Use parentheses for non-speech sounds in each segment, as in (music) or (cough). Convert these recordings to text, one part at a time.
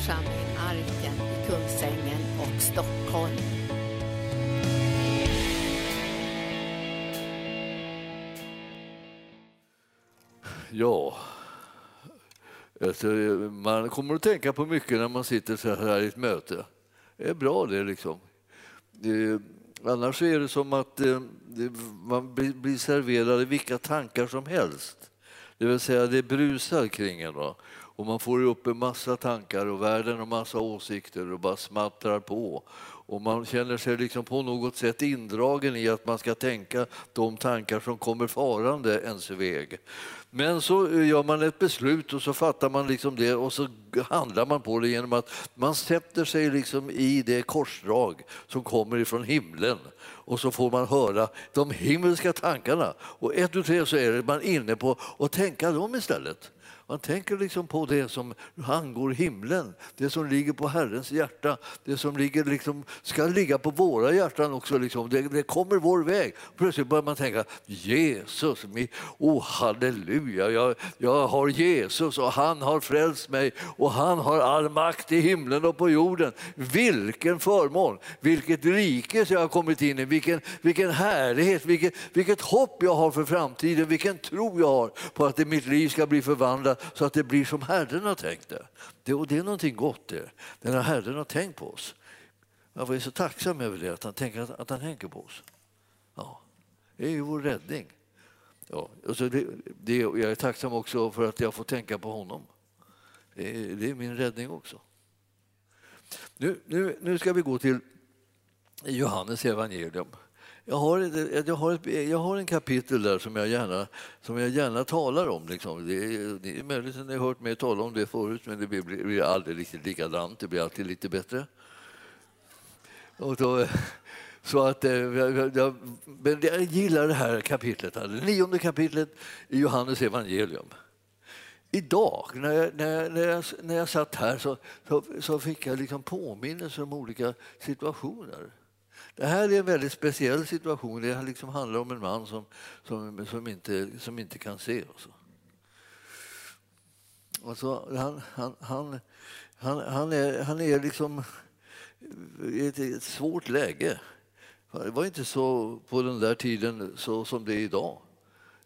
församling Arken i Kungsängen och Stockholm. Ja, alltså, man kommer att tänka på mycket när man sitter så här i ett möte. Det är bra det liksom. Det, annars är det som att eh, det, man blir serverad vilka tankar som helst. Det vill säga det brusar kring en. Då. Och man får upp en massa tankar och världen har massa åsikter och bara smattrar på. Och man känner sig liksom på något sätt indragen i att man ska tänka de tankar som kommer farande ens väg. Men så gör man ett beslut och så fattar man liksom det och så handlar man på det genom att man sätter sig liksom i det korsdrag som kommer ifrån himlen och så får man höra de himmelska tankarna. Och ett och tre så är man inne på att tänka dem istället. Man tänker liksom på det som angår himlen, det som ligger på Herrens hjärta, det som ligger liksom, ska ligga på våra hjärtan också. Liksom. Det, det, kommer vår väg. Plötsligt börjar man tänka Jesus, oh, halleluja, jag, jag har Jesus och han har frälst mig och han har all makt i himlen och på jorden. Vilken förmån, vilket rike jag har kommit in i, vilken, vilken härlighet, vilket, vilket hopp jag har för framtiden, vilken tro jag har på att mitt liv ska bli förvandlat så att det blir som Herren har tänkt det. det och det är någonting gott det, när Herren har tänkt på oss. Jag är så tacksam över det, att han tänker, att han tänker på oss. Ja, det är ju vår räddning. Ja, alltså det, det, jag är tacksam också för att jag får tänka på honom. Det är, det är min räddning också. Nu, nu, nu ska vi gå till Johannes evangelium. Jag har, ett, jag, har ett, jag har en kapitel där som jag gärna, som jag gärna talar om. Liksom. Det, är, det är möjligt att ni har hört mig tala om det förut men det blir, blir aldrig riktigt likadant. Det blir alltid lite bättre. Och då, (laughs) så att, eh, jag, jag, jag gillar det här kapitlet, det nionde kapitlet i Johannes evangelium. Idag, när jag, när, när, jag, när jag satt här, så, så, så fick jag liksom påminnelser om olika situationer. Det här är en väldigt speciell situation. Det liksom handlar om en man som, som, som, inte, som inte kan se. Och så. Och så han, han, han, han, han, är, han är liksom i ett, ett svårt läge. Det var inte så på den där tiden så som det är idag.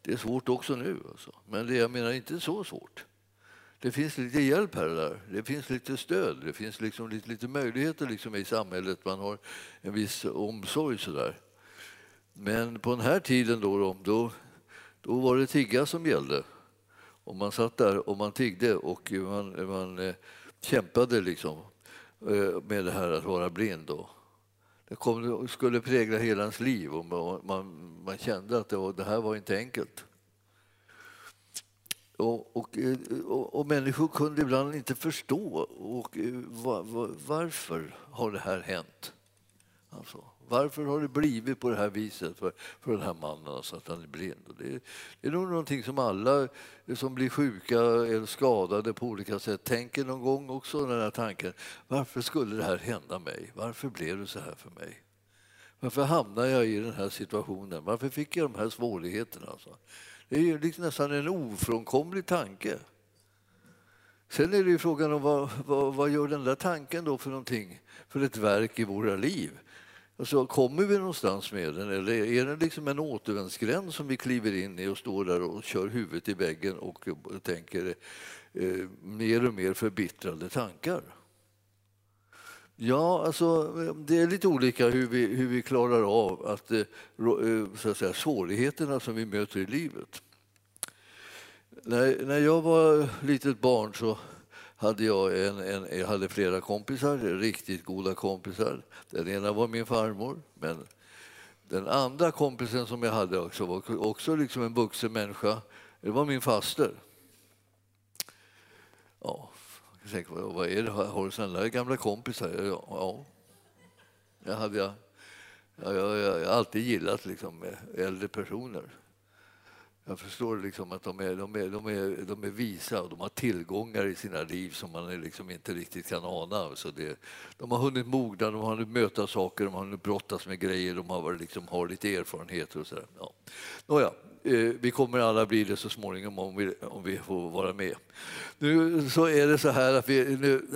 Det är svårt också nu, alltså. men det jag menar inte så svårt. Det finns lite hjälp här och där. Det finns lite stöd. Det finns liksom lite, lite möjligheter liksom i samhället. Man har en viss omsorg. Sådär. Men på den här tiden då, då, då var det tigga som gällde. Och man satt där och man tiggde och man, man eh, kämpade liksom, eh, med det här att vara blind. Då. Det kom, skulle prägla hela ens liv och man, man, man kände att det, var, det här var inte enkelt. Och, och, eh, och, och, människor kunde ibland inte förstå och, eh, var, var, varför har det här hänt. Alltså, varför har det blivit på det här viset för, för den här mannen, alltså att han är blind? Och det, det är nog någonting som alla som blir sjuka eller skadade på olika sätt tänker någon gång också, den här tanken. Varför skulle det här hända mig? Varför blev det så här för mig? Varför hamnade jag i den här situationen? Varför fick jag de här svårigheterna? Alltså? Det är ju liksom nästan en ofrånkomlig tanke. Sen är det ju frågan om vad, vad, vad, gör den där tanken då för någonting, för ett verk i våra liv? Alltså, kommer vi någonstans med den eller är den liksom en återvändsgränd som vi kliver in i och står där och kör huvudet i väggen och tänker eh, mer och mer förbittrade tankar? Ja, alltså, eh, det är lite olika hur vi, hur vi klarar av att, eh, eh, så att säga, svårigheterna som vi möter i livet. När, när jag var litet barn så hade jag, en, en, jag hade flera kompisar, riktigt goda kompisar. Den ena var min farmor, men den andra kompisen som jag hade också var också liksom en vuxen människa. Det var min faster. Ja, jag tänkte, vad är det? Har du sådana där gamla kompisar? Ja, ja. Jag, hade, jag, jag, jag, jag har alltid gillat liksom, äldre personer. Jag förstår liksom att de är, de, är, de, är, de är visa och de har tillgångar i sina liv som man liksom inte riktigt kan ana. Så det, de har hunnit mogna, de har hunnit möta saker, de har hunnit brottas med grejer, de har, liksom, har lite erfarenheter och sådär. Ja. Nåja, Eh, vi kommer alla bli det så småningom om vi, om vi får vara med. Nu så är det så här att vi, nu,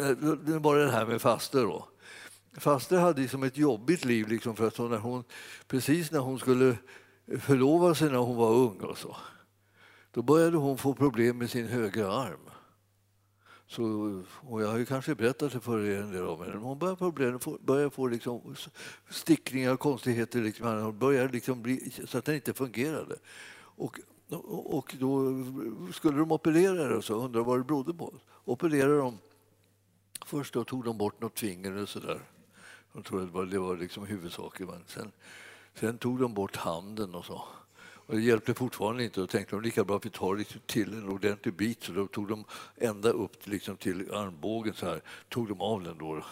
nu var det det här med faster då. Faster hade liksom ett jobbigt liv liksom för att när hon, precis när hon skulle förlova sig när hon var ung och så, då började hon få problem med sin högra arm. Så, och jag har ju kanske berättat det för er en del om henne. Hon började, problem, började få liksom stickningar och konstigheter. Liksom, hon började liksom bli, så att den inte fungerade. Och, och då skulle de operera det och så undrade vad det berodde på. Opererade de. Först då tog de bort något finger och så där. Jag det var, det var liksom huvudsaken. Men sen, sen tog de bort handen och så. Och det hjälpte fortfarande inte. Då tänkte de lika bra att vi tar liksom till en ordentlig bit. Så då tog de ända upp liksom till armbågen så här, tog de av den då.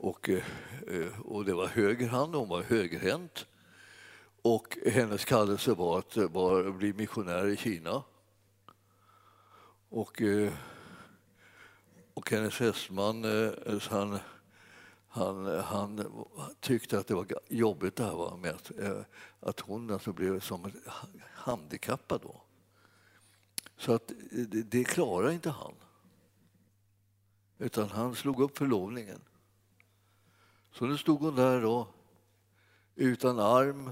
Och, eh, och det var höger hand, hon var högerhänt. Och hennes kallelse var att eh, var, bli missionär i Kina. Och, eh, och hennes fästman, eh, han han, han tyckte att det var jobbigt det här med att, att hon alltså blev som handikappad. Då. Så att det, det inte han. Utan han slog upp förlovningen. Så nu stod hon där då, utan arm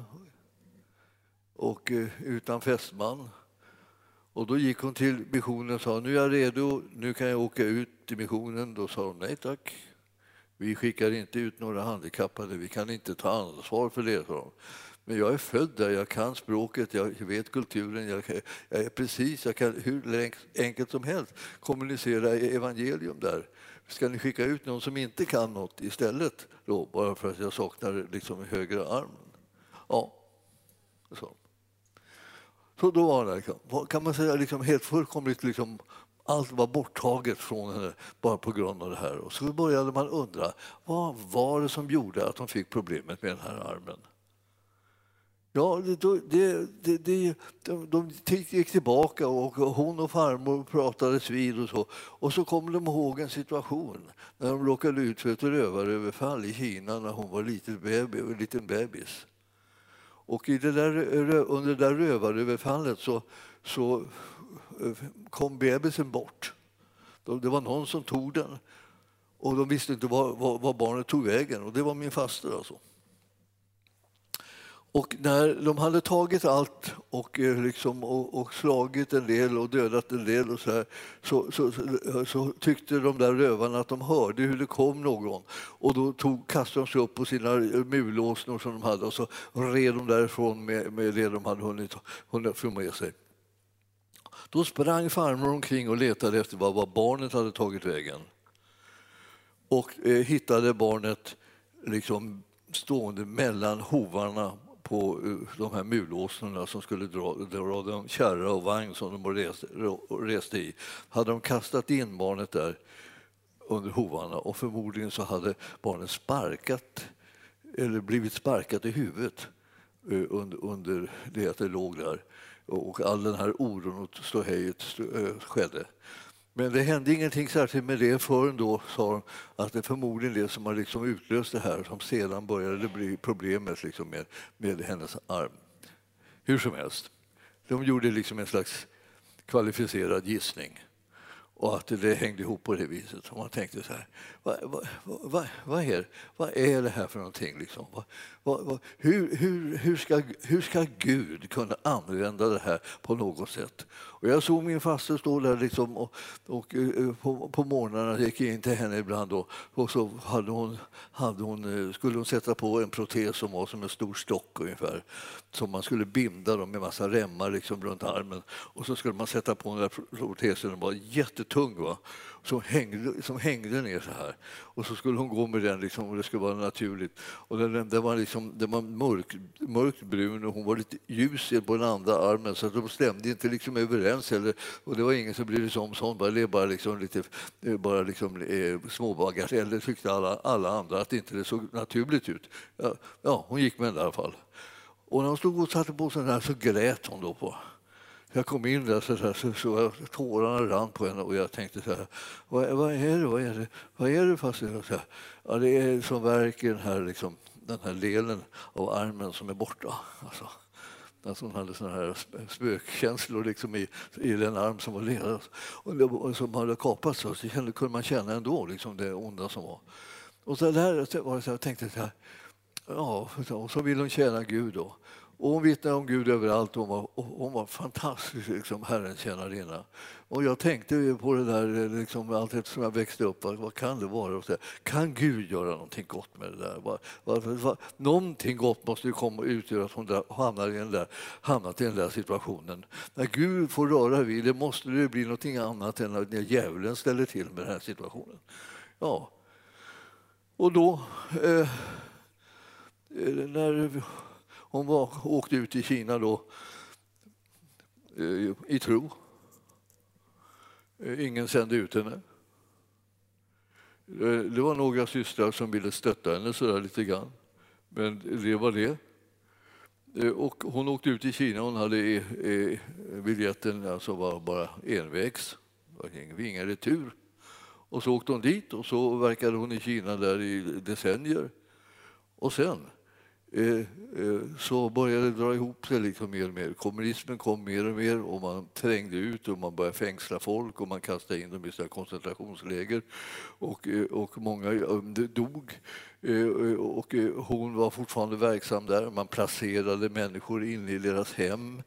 och eh, utan fästman. Och då gick hon till missionen och sa nu är jag redo, nu kan jag åka ut till missionen. Då sa de nej tack, vi skickar inte ut några handikappade, vi kan inte ta ansvar för det. sa de. Men jag är född där, jag kan språket, jag vet kulturen, jag, jag är precis, jag kan hur enkelt som helst kommunicera e-, evangelium där. Ska ni skicka ut någon som inte kan något istället då, bara för att jag saknar liksom högra armen? Ja, så. Så då var det, liksom, kan man säga, liksom helt fullkomligt liksom allt var borttaget från henne bara på grund av det här. Och så började man undra vad var det som gjorde att hon fick problemet med den här armen. Ja, det, det, det, det, de, de gick tillbaka och hon och farmor pratades vid och så. Och så kom de ihåg en situation när de råkade ut för ett rövaröverfall i Kina när hon var liten, baby, liten bebis. Och i det där, under det där rövaröverfallet så, så eh, kom bebisen bort. Det var någon som tog den och de visste inte var, var, var barnet tog vägen och det var min faster alltså. Och när de hade tagit allt och, eh, liksom, och, och, slagit en del och dödat en del och så, här, så, så, så, så, tyckte de där rövarna att de hörde hur det kom någon. Och då tog, kastade de sig upp på sina eh, mulåsnor som de hade och så red de därifrån med, med det de hade hunnit, hunnit få med sig. Då sprang farmor omkring och letade efter vad barnet hade tagit vägen. Och eh, hittade barnet liksom stående mellan hovarna på eh, de här mulåsnorna som skulle dra, dra dem kärra och vagn som de reste, reste i. Hade de kastat in barnet där under hovarna och förmodligen så hade barnet sparkat eller blivit sparkat i huvudet eh, under, under det att det låg där och all den här oron och ståhejet eh, skedde. Men det hände ingenting särskilt med det förrän då sa de att det är förmodligen det som har liksom utlöst det här som sedan började bli problemet liksom med, med hennes arm. Hur som helst, de gjorde liksom en slags kvalificerad gissning och att det hängde ihop på det viset. Och man tänkte så här, vad, vad, vad, vad, är, vad är det här för någonting? Liksom? Hur, hur, hur, ska, hur ska Gud kunna använda det här på något sätt? Och jag såg min faster stå där liksom och, och, eh, på, på morgnarna, gick in till henne ibland då, och så hade hon, hade hon, eh, skulle hon sätta på en protes som var som en stor stock ungefär, som man skulle binda dem med massa remmar liksom runt armen. Och så skulle man sätta på den där protesen, den var jättetung. Va? Som hängde, som hängde ner så här. Och så skulle hon gå med den liksom, och det skulle vara naturligt. Och den, den var, liksom, den var mörk, mörkt brun och hon var lite ljus på den andra armen så att de stämde inte liksom överens. Eller, och det var ingen som brydde sig om sånt. Det var bara, liksom lite, eh, bara liksom, eh, småbagateller tyckte alla, alla andra att inte det såg naturligt ut. Ja, ja, hon gick med den i alla fall. Och när hon stod och satte på sig den här så grät hon då på jag kom in där så, där, så, så tårarna rann på henne och jag tänkte så här, vad, vad är det, vad är det, vad är det fast så ja, det är som verkar den här, liksom, den här delen av armen som är borta. Alltså, Alltså hon hade såna här spökkänslor liksom i, i den arm som var ledare och som hade kapats. Så kunde man känna ändå liksom det onda som var. Och så där var det så jag tänkte så här, ja, och så vill hon tjäna Gud då. Och hon vittnade om Gud överallt. Hon var, hon var fantastisk, liksom, Herrens tjänarinna. Och jag tänkte på det där eh, liksom, allt eftersom jag växte upp. Vad, vad kan det vara? Så, kan Gud göra någonting gott med det där? Vad, vad, vad, någonting gott måste ju komma ut ur att hon hamnar i den där, hamnat i den där situationen. När Gud får röra vid det måste det bli någonting annat än när djävulen ställer till med den här situationen. Ja. Och då, eh, eh när hon var, åkte ut i Kina då eh, i tro. Eh, ingen sände ut henne. Eh, det var några systrar som ville stötta henne så lite grann. Men det var det. Och hon åkte ut i Kina. Hon hade biljetten alltså var bara envägs. Det var ingen retur. Och så åkte hon dit och så verkade hon i Kina där i decennier. Och sen Eh, eh, så började det dra ihop sig liksom mer och mer. Kommunismen kom mer och mer och man trängde ut och man började fängsla folk och man kastade in dem i koncentrationsläger. Och, eh, och många dog. Och hon var fortfarande verksam där. Man placerade människor inne i deras hem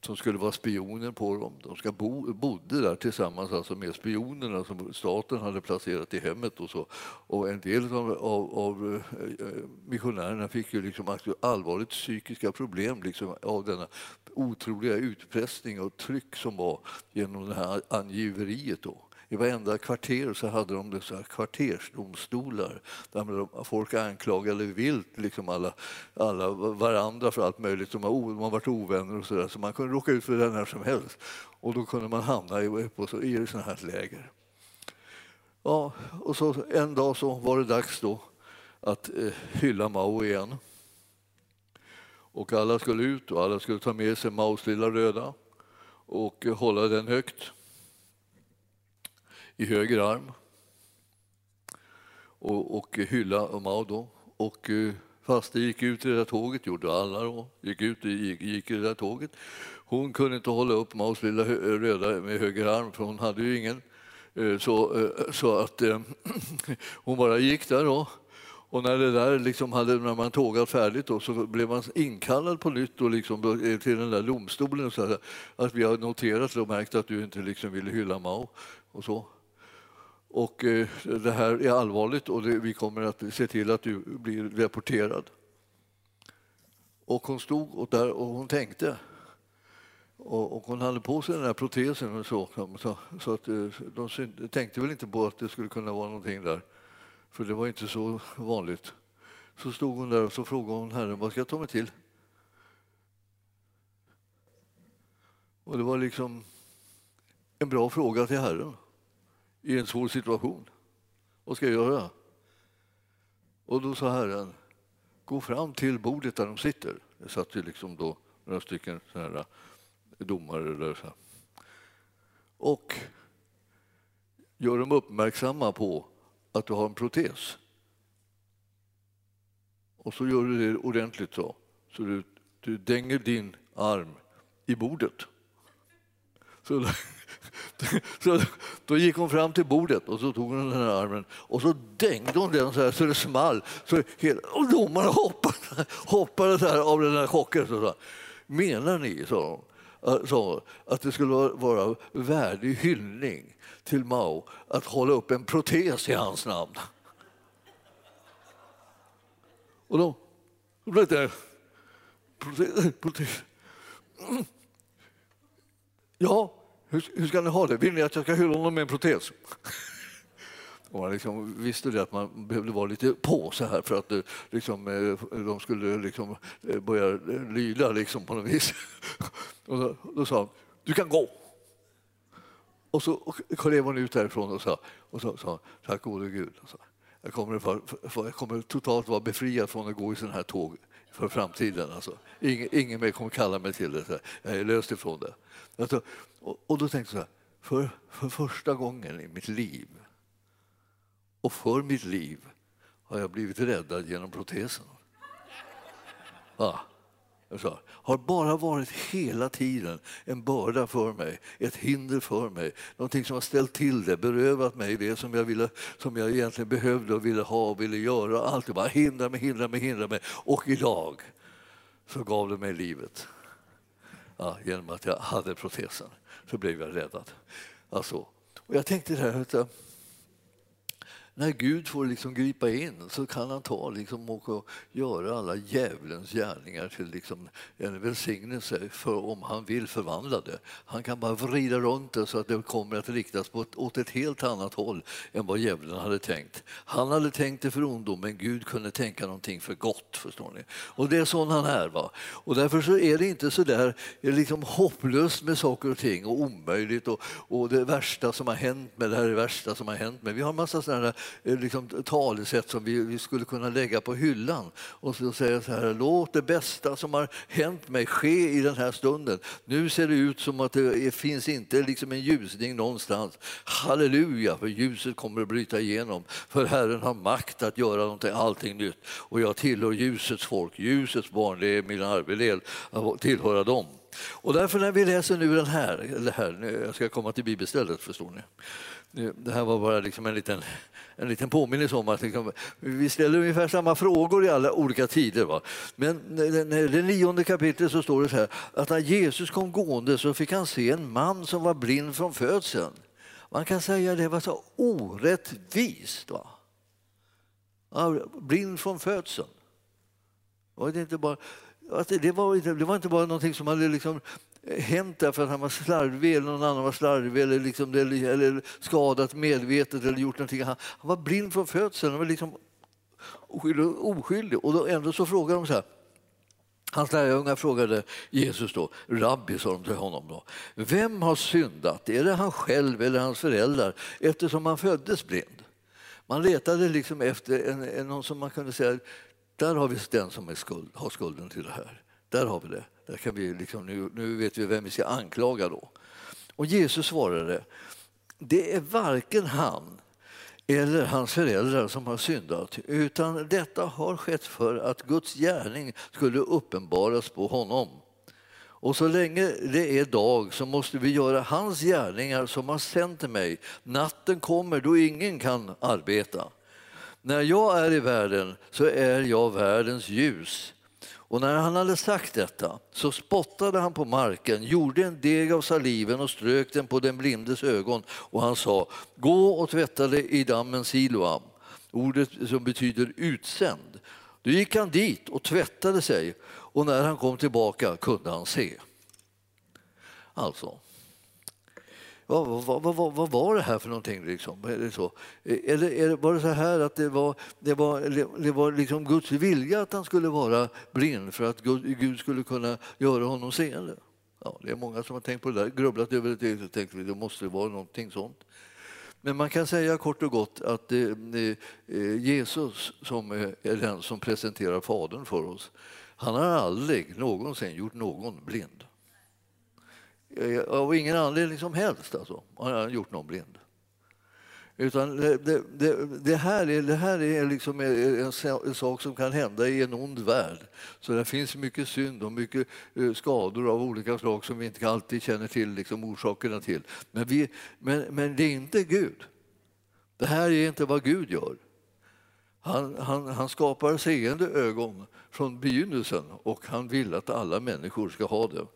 som skulle vara spioner på dem. De ska bo, bodde där tillsammans alltså med spionerna som staten hade placerat i hemmet. Och, så. och en del av, av, av eh, missionärerna fick ju liksom allvarligt psykiska problem liksom, av denna otroliga utpressning och tryck som var genom det här angiveriet. Då. I varenda kvarter så hade de dessa kvartersdomstolar där folk anklagade vilt liksom alla, alla varandra för allt möjligt. De har, de har varit ovänner och så där. Så man kunde råka ut för det när som helst. Och då kunde man hamna i, på, i sådana här läger. Ja, och så en dag så var det dags då att eh, hylla Mao igen. Och alla skulle ut och alla skulle ta med sig Maos lilla röda och eh, hålla den högt i höger arm och, och hylla Mao då. Och eh, fast det gick ut i det där tåget, gjorde alla då, gick ut och gick, gick i det där tåget. Hon kunde inte hålla upp Maos lilla röda med höger arm för hon hade ju ingen. Eh, så, eh, så att (clears throat) hon bara gick där då. Och när det där liksom hade, när man tågat färdigt då, så blev man inkallad på nytt liksom då liksom, till den där domstolen och här, att vi har noterat och märkt att du inte liksom ville hylla Mao och så. Och eh, det här är allvarligt och vi kommer att se till att du blir deporterad. Och hon stod och, där, och hon tänkte. Och, och, hon hade på sig den här protesen och så, så, så att eh, de tänkte väl inte på att det skulle kunna vara någonting där. För det var inte så vanligt. Så stod hon där och så frågade hon Herren, vad ska jag ta mig till? Och det var liksom en bra fråga till Herren i en svår situation. Vad ska jag göra? Och då sa Herren, gå fram till bordet där de sitter. Det satt ju liksom då några stycken såna eh, domare där. Så och gör dem uppmärksamma på att du har en protes. Och så gör du det ordentligt så. Så du, du dänger din arm i bordet. Så (laughs) Så då gick hon fram till bordet och så tog hon den här armen och så dängde hon den så, här, så det small. Så hela, och domarna hoppade, hoppade så här av den här chocken. Så sa, Menar ni, sa hon, sa, att det skulle vara värdig hyllning till Mao att hålla upp en protes i hans namn? Och då, då blev det protes, protes. Ja, hur, hur, ska ni ha det? Vill ni att jag ska hylla honom med en protes? (laughs) Och man liksom visste det att man behövde vara lite på så här för att eh, liksom, eh, de skulle eh, liksom börja lyda liksom på något vis. (laughs) Och då, då sa han, du kan gå. Och så klev hon ut därifrån och sa, och så, sa tack gode Gud. Jag kommer, för, för, jag kommer totalt vara befriad från att gå i sådana här tåg för framtiden. Alltså. Ingen, ingen mer kommer kalla mig till det. Jag är löst ifrån det. Alltså, och, och, då tänkte jag så här, för, för första gången i mitt liv och för mitt liv har jag blivit räddad genom protesen. Ja. sa, har bara varit hela tiden en börda för mig, ett hinder för mig. Någonting som har ställt till det, berövat mig det som jag, ville, som jag egentligen behövde och ville ha och ville göra. Allt bara hindra mig, hindra mig, hindra mig. Och idag så gav det mig livet. Ja, genom att jag hade protesen så blev jag räddad. Alltså, och jag tänkte det här, när Gud får liksom gripa in så kan han ta liksom och göra alla djävulens gärningar till liksom en välsignelse för om han vill förvandla det. Han kan bara vrida runt det så att det kommer att riktas på ett, åt ett helt annat håll än vad djävulen hade tänkt. Han hade tänkt det för ondom, men Gud kunde tänka någonting för gott. förstår ni. Och det är sån han är. Va? Och därför så är det inte så där liksom hopplöst med saker och ting och omöjligt och, och det värsta som har hänt med det här är det värsta som har hänt med. Vi har en massa sådana Eh, liksom, talesätt som vi, vi, skulle kunna lägga på hyllan och så säga så här, låt det bästa som har hänt mig ske i den här stunden. Nu ser det ut som att det finns inte liksom en ljusning någonstans. Halleluja, för ljuset kommer att bryta igenom. För Herren har makt att göra någonting, allting nytt. Och jag tillhör ljusets folk, ljusets barn, det är min arvedel att tillhöra dem. Och därför när vi läser nu den här, här jag ska komma till bibelstället förstår ni. Det här var bara liksom en, liten, en liten påminnelse om att liksom, vi ställer ungefär samma frågor i alla olika tider. Va? Men i det nionde kapitlet så står det så här att när Jesus kom gående så fick han se en man som var blind från födseln. Man kan säga att det var så orättvist. Va? blind från födseln. Var det, inte bara, det, var, det var inte bara någonting som hade liksom hänt därför att han var slarvig eller någon annan var slarvig eller, liksom, eller skadat medvetet eller gjort någonting. Han, han var blind från födseln, han var liksom oskyldig. oskyldig. Och då ändå så frågar de så här Hans lärjungar frågade Jesus då, rabbi sa de till honom då, vem har syndat? Är det han själv eller hans föräldrar eftersom han föddes blind? Man letade liksom efter en, en, någon som man kunde säga, där har vi den som är skuld, har skulden till det här. Där har vi det. Där kan vi liksom, nu, nu vet vi vem vi ska anklaga då. Och Jesus svarade, det är varken han eller hans föräldrar som har syndat utan detta har skett för att Guds gärning skulle uppenbaras på honom. Och så länge det är dag så måste vi göra hans gärningar som har sänt mig. Natten kommer då ingen kan arbeta. När jag är i världen så är jag världens ljus. Och när han hade sagt detta så spottade han på marken, gjorde en deg av saliven och strök den på den blindes ögon och han sa gå och tvätta dig i dammen Siloam, ordet som betyder utsänd. Då gick han dit och tvättade sig och när han kom tillbaka kunde han se. Alltså, vad, vad, vad, vad, var det här för någonting? Liksom? Eller, så? Eller, eller var det så här att det var, det var, det var liksom Guds vilja att han skulle vara blind för att Gud skulle kunna göra honom seende? Ja, det är många som har tänkt på det där, grubblat över det och tänkt att det måste vara någonting sånt. Men man kan säga kort och gott att eh, eh, Jesus som eh, är den som presenterar Fadern för oss. Han har aldrig någonsin gjort någon blind. Eh, av ingen anledning som helst alltså, har han gjort någon blind. Utan det, det, det, här är, det här är liksom eh, en, en, sak som kan hända i en ond värld. Så det finns mycket synd och mycket eh, skador av olika slag som vi inte alltid känner till liksom orsakerna till. Men, vi, men, men det är inte Gud. Det här är inte vad Gud gör. Han, han, han skapar seende ögon från begynnelsen och han vill att alla människor ska ha det.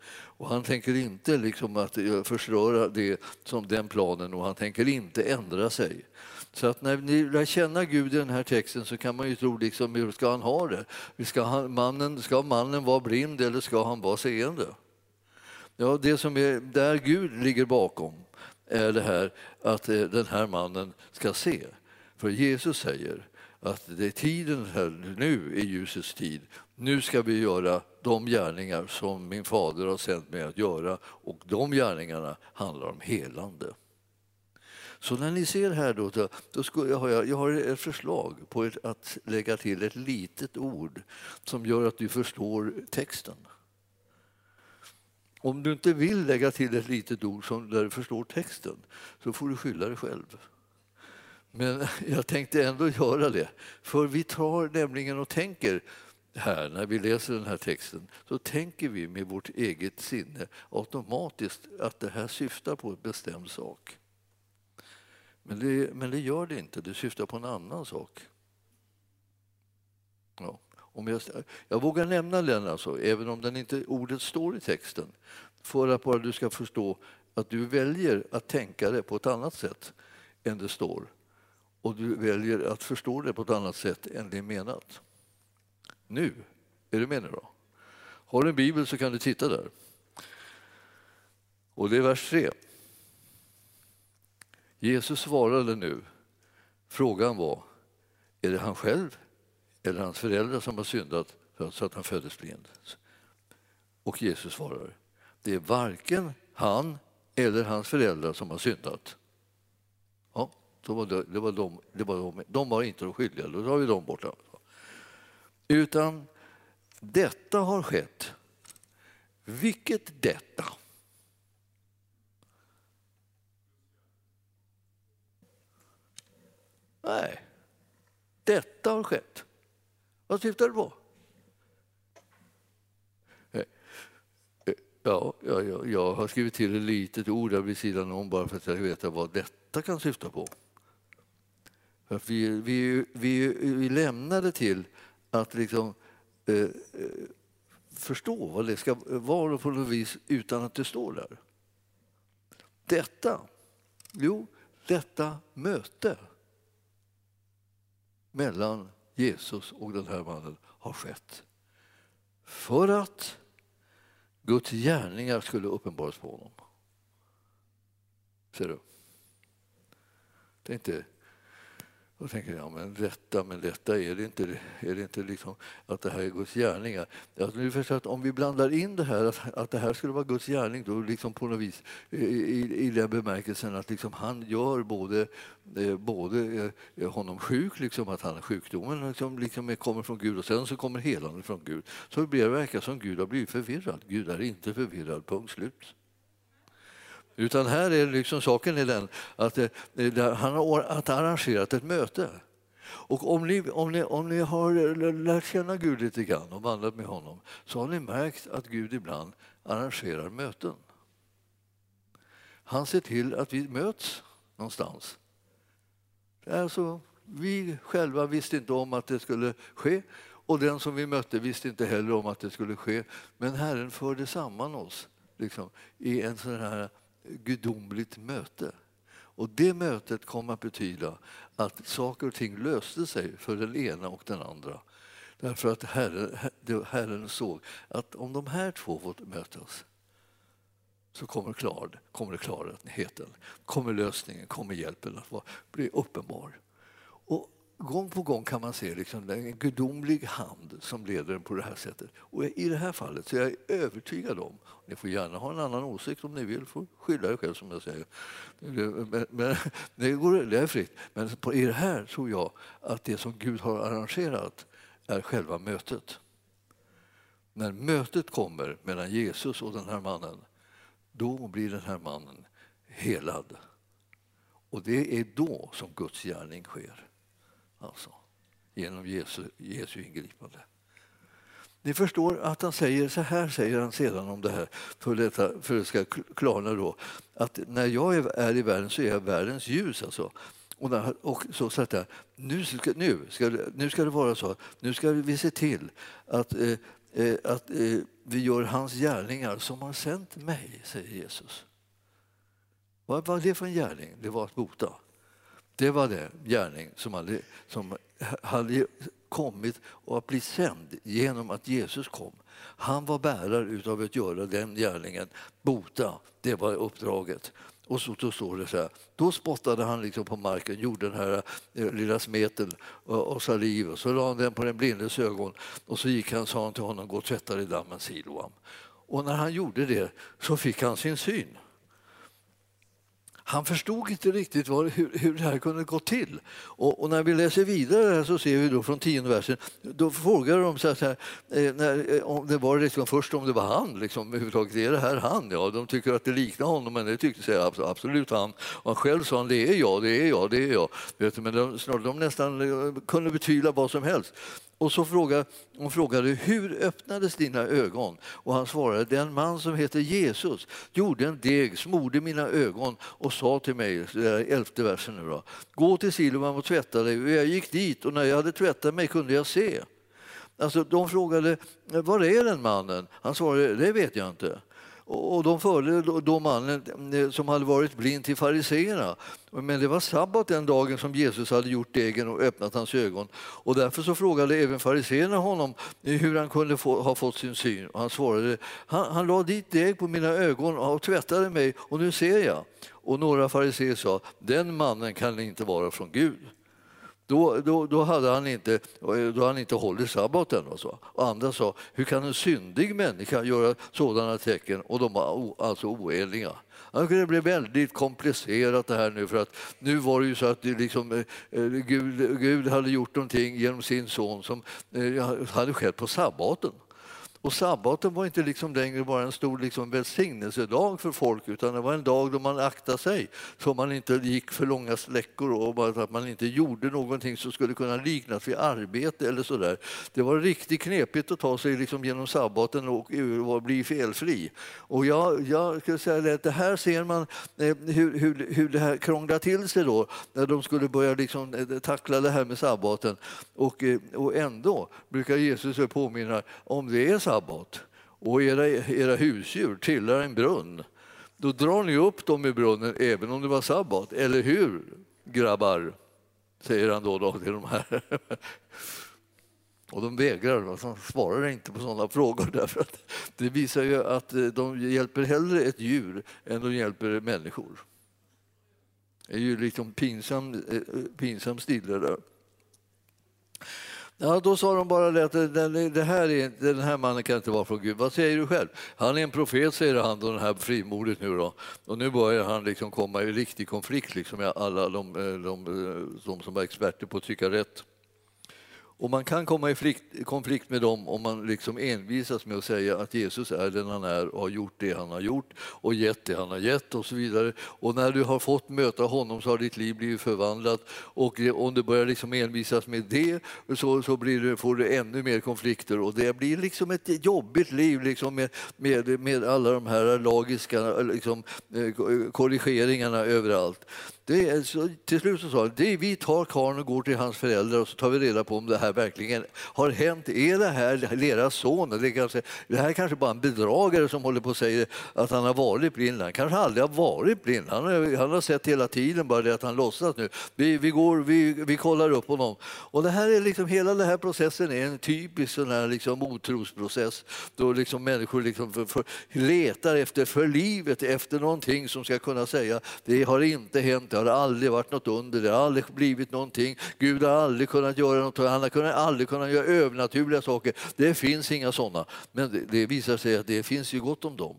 Och han tänker inte liksom att eh, förstöra det som den planen och han tänker inte ändra sig. Så att när ni lär känna Gud i den här texten så kan man ju tro liksom, hur ska han ha det? Ska, han, mannen, ska mannen vara blind eller ska han vara seende? Ja, det som är där Gud ligger bakom är det här att eh, den här mannen ska se. För Jesus säger att det är tiden här, nu är ljusets tid. Nu ska vi göra de gärningar som min fader har sänt mig att göra och de gärningarna handlar om helande. Så när ni ser här då, då skulle jag, jag har ett förslag på ett, att lägga till ett litet ord som gör att du förstår texten. Om du inte vill lägga till ett litet ord som där du förstår texten så får du skylla dig själv. Men (laughs) jag tänkte ändå göra det. För vi tar nämligen och tänker här, när vi läser den här texten, så tänker vi med vårt eget sinne automatiskt att det här syftar på en bestämd sak. Men det, men det gör det inte, det syftar på en annan sak. Ja. Om jag, jag vågar nämna den, alltså, även om den inte ordet står i texten för att bara du ska förstå att du väljer att tänka det på ett annat sätt än det står och du väljer att förstå det på ett annat sätt än det är menat. Nu, är du med nu då? Har du en bibel så kan du titta där. Och det är vers 3. Jesus svarade nu. Frågan var, är det han själv eller hans föräldrar som har syndat så att han föddes blind? Och Jesus svarar, det är varken han eller hans föräldrar som har syndat. Ja, var det var de, det var de, de var inte de skyldiga, då har vi dem borta. Utan detta har skett. Vilket detta? Nej, detta har skett. Vad syftar du på? Eh, eh, ja, ja, ja, jag har skrivit till ett litet ord där vid sidan om bara för att jag vet veta vad detta kan syfta på. För vi, vi, vi, vi lämnade till att liksom, eh, eh, förstå vad det ska vara på något vis utan att det står där. Detta, jo, detta möte mellan Jesus och den här mannen har skett. För att Guds gärningar skulle uppenbaras på honom. Ser du? Det är inte då tänker jag, men detta, men detta är det inte, är det inte liksom att det här är Guds gärningar? Alltså, nu förstår att om vi blandar in det här, att, att det här skulle vara Guds gärning, då liksom på något vis i, i, i den bemärkelsen att liksom han gör både, eh, både eh, honom sjuk, liksom att han sjukdomen liksom, liksom kommer från Gud och sen så kommer helande från Gud. Så det verkar som Gud har blivit förvirrad. Gud är inte förvirrad, punkt slut. Utan här är liksom saken är den att eh, han har att arrangerat ett möte. Och om ni, om, ni, om ni har eh, lärt känna Gud lite grann och vandrat med honom så har ni märkt att Gud ibland arrangerar möten. Han ser till att vi möts någonstans. Alltså, vi själva visste inte om att det skulle ske och den som vi mötte visste inte heller om att det skulle ske. Men Herren förde samman oss liksom, i en sån här gudomligt möte. Och det mötet kom att betyda att saker och ting löste sig för den ena och den andra. Därför att Herren, Herren såg att om de här två får mötas så kommer, klar, kommer klarheten, kommer lösningen, kommer hjälpen att bli uppenbar. Och gång på gång kan man se liksom en gudomlig hand som leder den på det här sättet. Och I det här fallet så är jag övertygad om, ni får gärna ha en annan åsikt om ni vill, får skylla er själv som jag säger. Men, men, det, går, det är fritt. Men på, i det här tror jag att det som Gud har arrangerat är själva mötet. När mötet kommer mellan Jesus och den här mannen, då blir den här mannen helad. Och det är då som Guds gärning sker. Alltså, genom Jesu, Jesu ingripande. Ni förstår att han säger så här, säger han sedan om det här, för, detta, för det ska klarna då, att när jag är i världen så är jag världens ljus. Alltså. Och, när, och så sätter jag, nu ska, nu, ska, nu ska det vara så, nu ska vi se till att, eh, eh, att eh, vi gör hans gärningar som har sänt mig, säger Jesus. Vad var det för en gärning? Det var att bota. Det var den gärning som hade, som hade kommit och att bli sänd genom att Jesus kom. Han var bärare utav att göra den gärningen, bota, det var uppdraget. Och så då står det så här, då spottade han liksom på marken, gjorde den här eh, lilla smeten och saliv och så la han den på den blindes ögon och så gick han, sa han till honom, gå och tvätta dig i dammen Siloam. Och när han gjorde det så fick han sin syn. Han förstod inte riktigt vad, hur, hur det här kunde gå till. Och, och, när vi läser vidare så ser vi då från tionde versen, då frågar de så här, eh, när, eh, om det var liksom först om det var han, liksom, är det här han? Ja, de tycker att det liknar honom, men det tyckte sig absolut han. Och han själv sa han, det är jag, det är jag, det är jag. Vet du, men de, de nästan eh, kunde betvivla vad som helst. Och så frågade, hon frågade hur öppnades dina ögon? Och han svarade den man som heter Jesus gjorde en deg, smorde mina ögon och sa till mig, elfte versen nu då, gå till Siloam och tvätta dig. Och jag gick dit och när jag hade tvättat mig kunde jag se. Alltså, de frågade var är den mannen? Han svarade det vet jag inte. Och de förde då mannen eh, som hade varit blind till fariseerna. Men det var sabbat den dagen som Jesus hade gjort degen och öppnat hans ögon. Och därför så frågade även fariseerna honom hur han kunde få, ha fått sin syn. Och han svarade, han, han la dit deg på mina ögon och tvättade mig och nu ser jag. Och några fariseer sa, den mannen kan inte vara från Gud. Då, då, då, hade han inte, eh, då hade han inte hållit sabbaten. Och, så. och andra sa, hur kan en syndig människa göra sådana tecken? Och de var alltså oeniga. Det blev väldigt komplicerat det här nu för att nu var det ju så att det liksom, eh, eh, Gud, Gud hade gjort någonting genom sin son som eh, hade skett på sabbaten. Och sabbaten var inte liksom längre bara en stor liksom välsignelsedag för folk utan det var en dag då man aktade sig så man inte gick för långa sträckor och bara att man inte gjorde någonting som skulle kunna liknas vid arbete eller sådär. Det var riktigt knepigt att ta sig liksom genom sabbaten och, eh, bli felfri. Och jag, jag skulle säga att det här ser man eh, hur, hur, hur det här krånglar till sig då när de skulle börja liksom eh, tackla det här med sabbaten. Och, och ändå brukar Jesus påminna om det är sabbat och era, era husdjur trillar en brunn, då drar ni upp dem i brunnen även om det var sabbat. Eller hur, grabbar? säger han då, då till de här. Och de vägrar, de svarar inte på sådana frågor därför att det visar ju att de hjälper hellre ett djur än de hjälper människor. Det är ju liksom pinsam, eh, eh, pinsam stille där. Ja, då sa de bara det att det här är, den här mannen kan inte vara från Gud. Vad säger du själv? Han är en profet, säger han, då, den här frimodigt nu då. Och nu börjar han liksom komma i riktig konflikt liksom, med alla de, eh, de, de, de som var experter på att tycka rätt. Och man kan komma i konflikt med dem om man liksom envisas med att säga att Jesus är den han är och har gjort det han har gjort och gett det han har gett och så vidare. Och när du har fått möta honom så har ditt liv blivit förvandlat och om du börjar liksom envisas med det så, så blir det, får du ännu mer konflikter och det blir liksom ett jobbigt liv liksom med, med, med alla de här lagiska liksom, eh, korrigeringarna överallt. Det är, så, till slut så sa han, vi tar karln och går till hans föräldrar och så tar vi reda på om det här verkligen har hänt. Är det här deras son? Det, kanske, det här är kanske bara en bedragare som håller på och säger att han har varit blind. Han kanske aldrig har varit blind. Han har, han har sett hela tiden, bara det att han låtsas nu. Vi, vi, går, vi, vi kollar upp honom. Och det här är liksom, hela den här processen är en typisk sån här liksom otrosprocess då liksom människor liksom för, för, letar efter för livet efter någonting som ska kunna säga det har inte hänt det har aldrig varit något under, det har aldrig blivit någonting. Gud har aldrig kunnat göra något, han har aldrig kunnat göra övernaturliga saker. Det finns inga sådana. Men det, det visar sig att det finns ju gott om dem.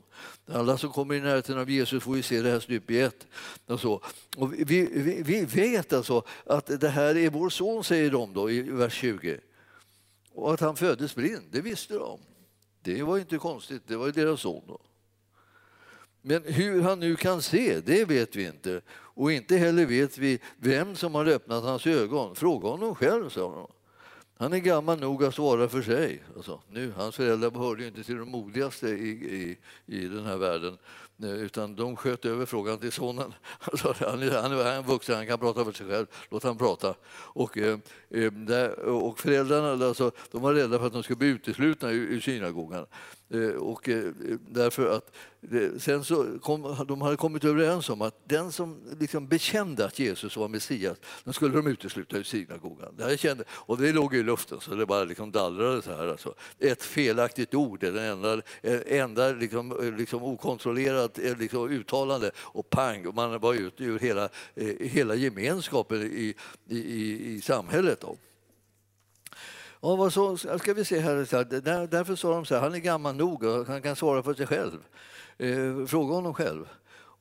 Alla som kommer i närheten av Jesus får ju se det här stup i ett. Alltså, och så. Och vi, vi, vi vet alltså att det här är vår son, säger de då i vers 20. Och att han föddes blind, det visste de. Det var inte konstigt, det var ju deras son. Då. Men hur han nu kan se, det vet vi inte. Och inte heller vet vi vem som har öppnat hans ögon. Fråga honom själv, sa de. Han är gammal nog att svara för sig. Alltså, nu, hans föräldrar hörde ju inte till de modigaste i, i, i den här världen utan de sköt över frågan till sonen. (laughs) Alltså, han, är, han är vuxen, han kan prata för sig själv, låt han prata. Och, eh, eh, och föräldrarna alltså, de var rädda för att de skulle bli uteslutna ur, ur synagogan. Eh, och därför att sen så kom, de hade kommit överens om att den som liksom bekände att Jesus var Messias, den skulle de utesluta ur synagogan. Det, kände, och det låg i luften så det bara liksom dallrade så här. Alltså. Ett felaktigt ord är enda, enda liksom, liksom okontrollerat eh, liksom, uttalande och pang, och man var ute ur hela, eh, hela gemenskapen i, i, i samhället. Då. Och vad så, ska vi se här, där, därför sa de så här, han är gammal nog och han kan svara för sig själv. Eh, fråga honom själv.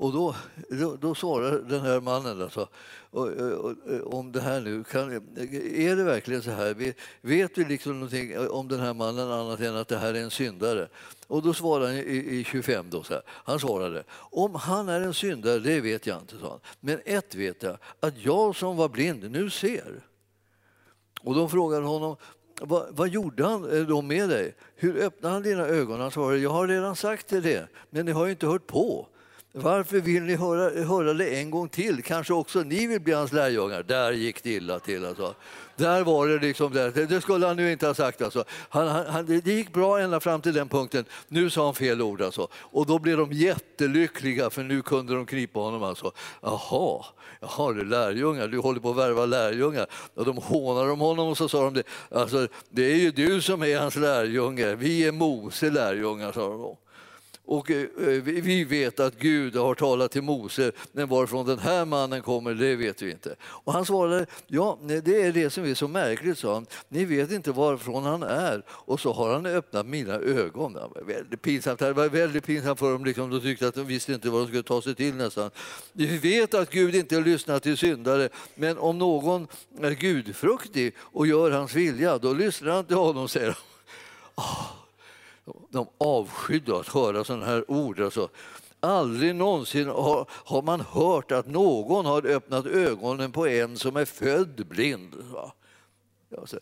Och då, då, då svarar den här mannen alltså, och, och, om det här nu. Kan, är det verkligen så här? Vet vi liksom någonting om den här mannen annat än att det här är en syndare? Och då svarar han i, i 25 då så här. Han svarade, om han är en syndare, det vet jag inte, sa han. Men ett vet jag, att jag som var blind nu ser. Och de frågade honom, vad, vad gjorde han eh, då med dig? Hur öppnade han dina ögon? Han svarade, jag har redan sagt till det, men ni har ju inte hört på. Varför vill ni höra, höra det en gång till? Kanske också ni vill bli hans lärjungar? Där gick det illa till. Alltså. Där var det liksom, det skulle han nu inte ha sagt. Alltså. Han, han, det gick bra ända fram till den punkten. Nu sa han fel ord. Alltså. Och då blev de jättelyckliga för nu kunde de knipa honom. Alltså. Jaha, jaha, du lärjungar, du håller på att värva lärjungar. Och de hånade om honom och så sa de det. Alltså, det är ju du som är hans lärjunge, vi är Mose lärjungar, sa de då. Och eh, eh, vi vet att Gud har talat till Mose, men varifrån den här mannen kommer, det vet vi inte. Och han svarade, ja, det är det som är så märkligt, sa han. Ni vet inte varifrån han är. Och så har han öppnat mina ögon. Det var väldigt pinsamt, det var väldigt pinsamt för dem. Liksom, de tyckte att de visste inte vad de skulle ta sig till nästan. Vi vet att Gud inte lyssnar till syndare, men om någon är gudfruktig och gör hans vilja, då lyssnar han till honom, säger de. Oh de avskydde att höra sådana här ord. Alltså. Aldrig någonsin har, har, man hört att någon har öppnat ögonen på en som är född blind. Alltså,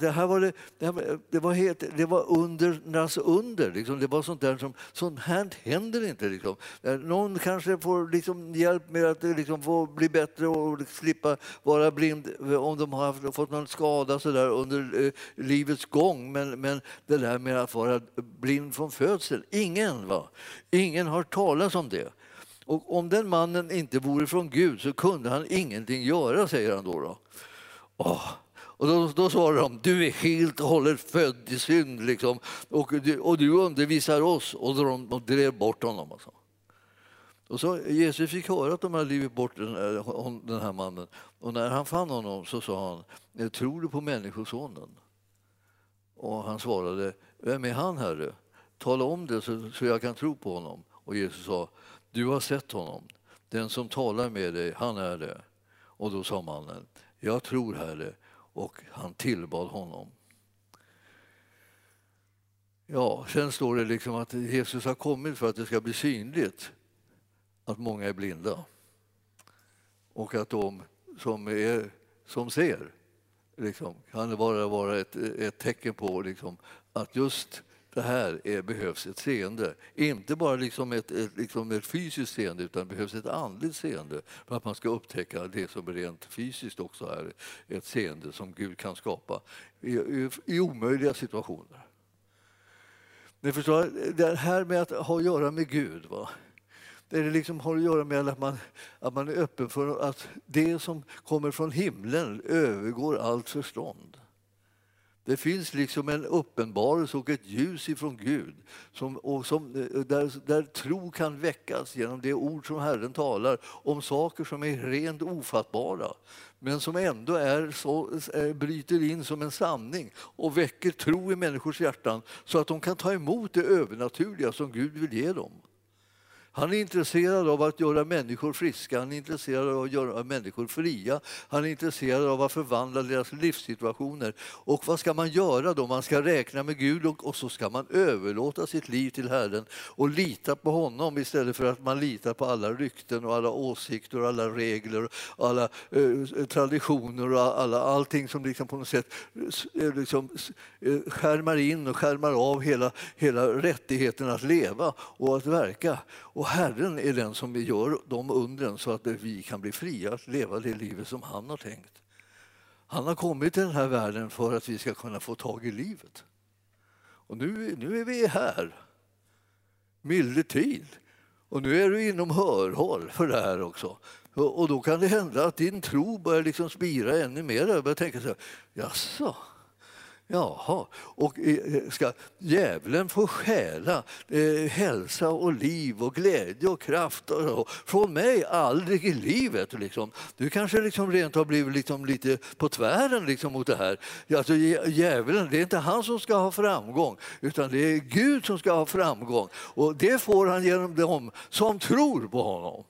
det här var, det, det, var, det var, helt, det var undernas under. Liksom. Det var sånt där som sånt här händer inte. Liksom. Eh, någon kanske får liksom hjälp med att liksom få bli bättre och slippa vara blind eh, om de har fått någon skada så där under eh, livets gång. Men, men det där med att vara blind från födseln, ingen, va? ingen har talat om det. Och om den mannen inte vore från Gud så kunde han ingenting göra, säger han då. då. Åh och då, då svarade de, du är helt och hållet född i synd liksom. och, du, och du undervisar oss. Och de, de drev bort honom. Alltså. Och så Jesus fick höra att de hade drivit bort den här, den här mannen. Och när han fann honom så sa han, eh, tror du på Människosonen? Och han svarade, vem är han Herre? Tala om det så, så jag kan tro på honom. Och Jesus sa, du har sett honom. Den som talar med dig, han är det. Och då sa mannen, jag tror Herre och han tillbad honom. Ja, sen står det liksom att Jesus har kommit för att det ska bli synligt att många är blinda och att de som, är, som ser liksom, kan det bara vara ett, ett tecken på liksom, att just det här är, behövs ett seende. Inte bara liksom ett, ett, liksom ett fysiskt seende utan det behövs ett andligt seende för att man ska upptäcka det som rent fysiskt också är ett seende som Gud kan skapa i, i, i omöjliga situationer. Ni förstår, det här med att ha att göra med Gud va? Det liksom har att göra med att man, att man är öppen för att det som kommer från himlen övergår allt förstånd. Det finns liksom en uppenbarelse och ett ljus ifrån Gud som, och som, eh, där, där tro kan väckas genom det ord som Herren talar om saker som är rent ofattbara men som ändå är så, eh, bryter in som en sanning och väcker tro i människors hjärtan så att de kan ta emot det övernaturliga som Gud vill ge dem. Han är intresserad av att göra människor friska, han är intresserad av att göra människor fria. Han är intresserad av att förvandla deras livssituationer. Och vad ska man göra då? Man ska räkna med Gud och, och så ska man överlåta sitt liv till Herren och lita på honom istället för att man litar på alla rykten och alla åsikter och alla regler och alla eh, traditioner och alla, allting som liksom på något sätt eh, liksom, eh, skärmar in och skärmar av hela, hela rättigheten att leva och att verka. Och Herren är den som gör de undren så att vi kan bli fria att leva det livet som han har tänkt. Han har kommit till den här världen för att vi ska kunna få tag i livet. Och nu, nu är vi här. Milde tid. Och nu är du inom hörhåll för det här också. Och då kan det hända att din tro börjar liksom spira ännu mer. Jag börjar tänka så här, jaså? Jaha, och eh, eh, ska djävulen få stjäla eh, hälsa och liv och glädje och kraft och, och, från mig aldrig i livet? Liksom. Du kanske liksom rent har blivit liksom lite på tvären liksom mot det här. Alltså, djävulen, det är inte han som ska ha framgång utan det är Gud som ska ha framgång och det får han genom dem som tror på honom.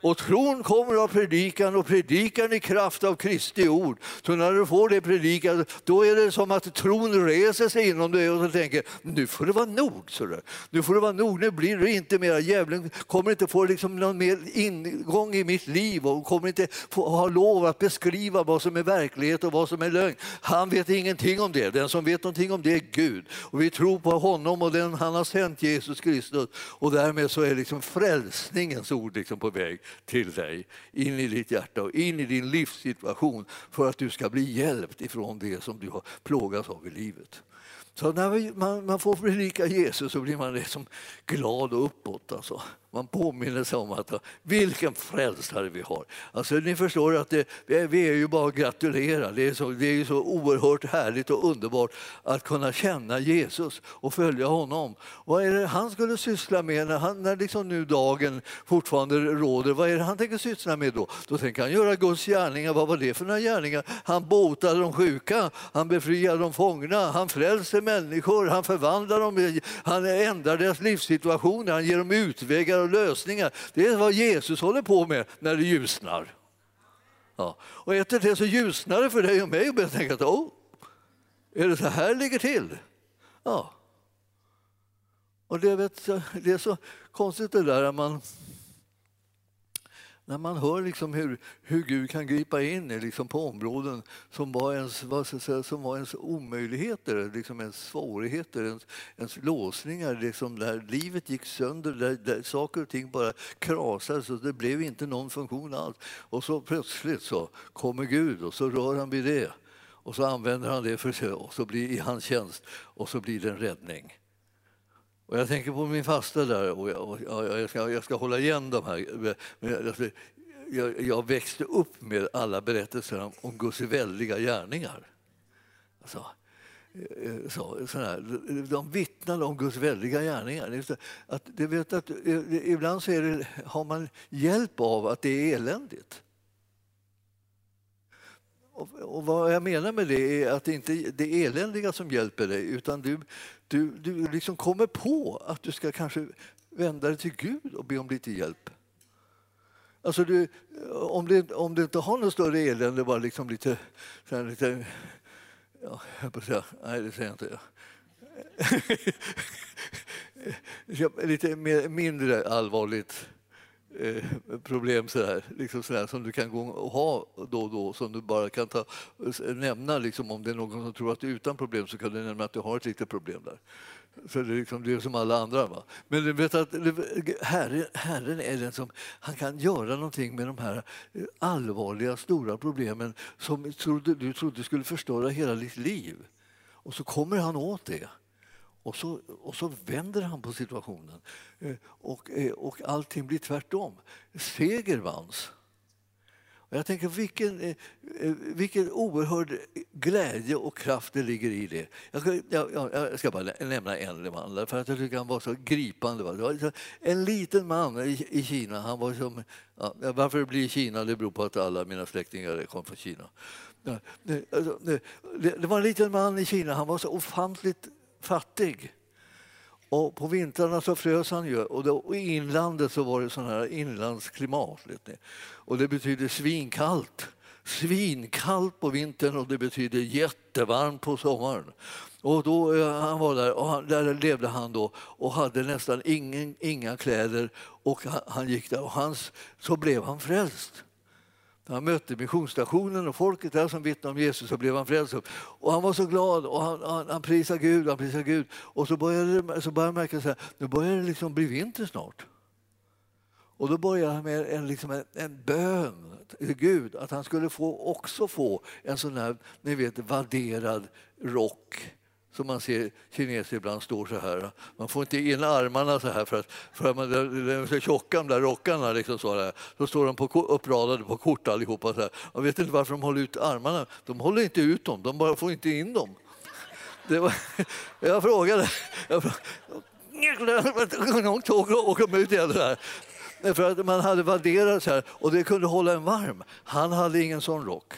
Och tron kommer av predikan och predikan i kraft av Kristi ord. Så när du får det predikat, då är det som att tron reser sig inom dig och så tänker nu får det vara nog. Så Nu får det vara nog, nu blir det inte mera. Djävulen kommer inte få liksom någon mer ingång i mitt liv och kommer inte få ha lov att beskriva vad som är verklighet och vad som är lögn. Han vet ingenting om det. Den som vet någonting om det är Gud. Och vi tror på honom och den han har sänt, Jesus Kristus. Och därmed så är liksom frälsningens ord liksom på väg till dig, in i ditt hjärta och in i din livssituation för att du ska bli hjälpt ifrån det som du har plågats av i livet. Så när man, man får predika Jesus så blir man liksom glad och uppåt. Alltså. Man påminner sig om att vilken frälsare vi har. Alltså, ni förstår att det, vi är ju bara att gratulera. Det är, så, det är så oerhört härligt och underbart att kunna känna Jesus och följa honom. Vad är det han skulle syssla med när, han, när liksom nu dagen fortfarande råder? Vad är det han tänker syssla med då? Då tänker han göra Guds gärningar. Vad var det för några gärningar? Han botade de sjuka, han befriade de fångna, han frälser människor, han förvandlar dem, han ändrar deras livssituation, han ger dem utvägar och lösningar. Det är vad Jesus håller på med när det ljusnar. Ja. Och efter det så ljusnar det för dig och mig och börjar tänka att oh, är det så här det ligger till? Ja. Och det, vet, det är så konstigt det där att man när man hör liksom hur, hur Gud kan gripa in liksom på områden som var ens, säga, som var ens omöjligheter, liksom ens svårigheter, ens, ens låsningar, liksom där livet gick sönder, där, där saker och ting bara krasades och det blev inte någon funktion alls. Och så plötsligt så kommer Gud och så rör han vid det och så använder han det för sig och så blir i hans tjänst och så blir det en räddning. Och jag tänker på min fasta där, och jag, och jag, ska, jag ska hålla igen de här. Jag, jag växte upp med alla berättelser om, om Guds väldiga gärningar. Alltså, eh, så, sådär. De vittnade om Guds väldiga gärningar. Att, det vet att, eh, ibland så det, har man hjälp av att det är eländigt. Och, och, vad jag menar med det är att det inte är det eländiga som hjälper dig utan du, du, du liksom kommer på att du ska kanske vända dig till Gud och be om lite hjälp. Alltså du, om, det, om du inte har något större elände, bara liksom lite... Så lite ja, jag på säga, nej, det säger jag inte. (laughs) lite mer, mindre allvarligt Eh, problem sådär, liksom sådär, som du kan gå och ha då och då som du bara kan ta, nämna liksom, om det är någon som tror att du är utan problem så kan du nämna att du har ett litet problem där. Så det är, liksom, det är som alla andra. Va? Men du vet att herren, herren är den som han kan göra någonting med de här eh, allvarliga, stora problemen som du trodde, du trodde skulle förstöra hela ditt liv. Och så kommer han åt det. Och så, och så vänder han på situationen eh, och, eh, och allting blir tvärtom. Seger vanns. Och jag tänker vilken, eh, vilken oerhörd glädje och kraft det ligger i det. Jag ska, jag, jag ska bara nämna en man för att jag tycker han var så gripande. Det var en liten man i, i Kina. Han var som, ja, varför det blir Kina det beror på att alla mina släktingar kom från Kina. Alltså, det, det var en liten man i Kina. Han var så ofantligt fattig. Och på vintrarna så frös han ju och, då, i inlandet så var det sån här inlandsklimat. Och det betyder svinkallt. Svinkallt på vintern och det betyder jättevarmt på sommaren. Och då, eh, han var där och han, där levde han då och hade nästan ingen, inga kläder och han, han gick där och hans, så blev han frälst. När han mötte missionsstationen och folket där som vittnade om Jesus så blev han frälst. Och han var så glad och han, han, han prisade Gud, han prisade Gud. Och så började, så började han märka att nu börjar det liksom bli vinter snart. Och då började han med en, liksom en, en bön till Gud att han skulle få, också få en sån här ni vet, vadderad rock som man ser kineser ibland står så här. Man får inte in armarna så här för att, för att man, de är så tjocka de där rockarna. Liksom så, där. så står de på, uppradade på kort allihopa. Så här. Jag vet inte varför de håller ut armarna. De håller inte ut dem, de bara får inte in dem. Det var, (laughs) jag frågade. Jag frågade åker de ut igen. Där. För att man hade vadderat så här och det kunde hålla en varm. Han hade ingen sån rock.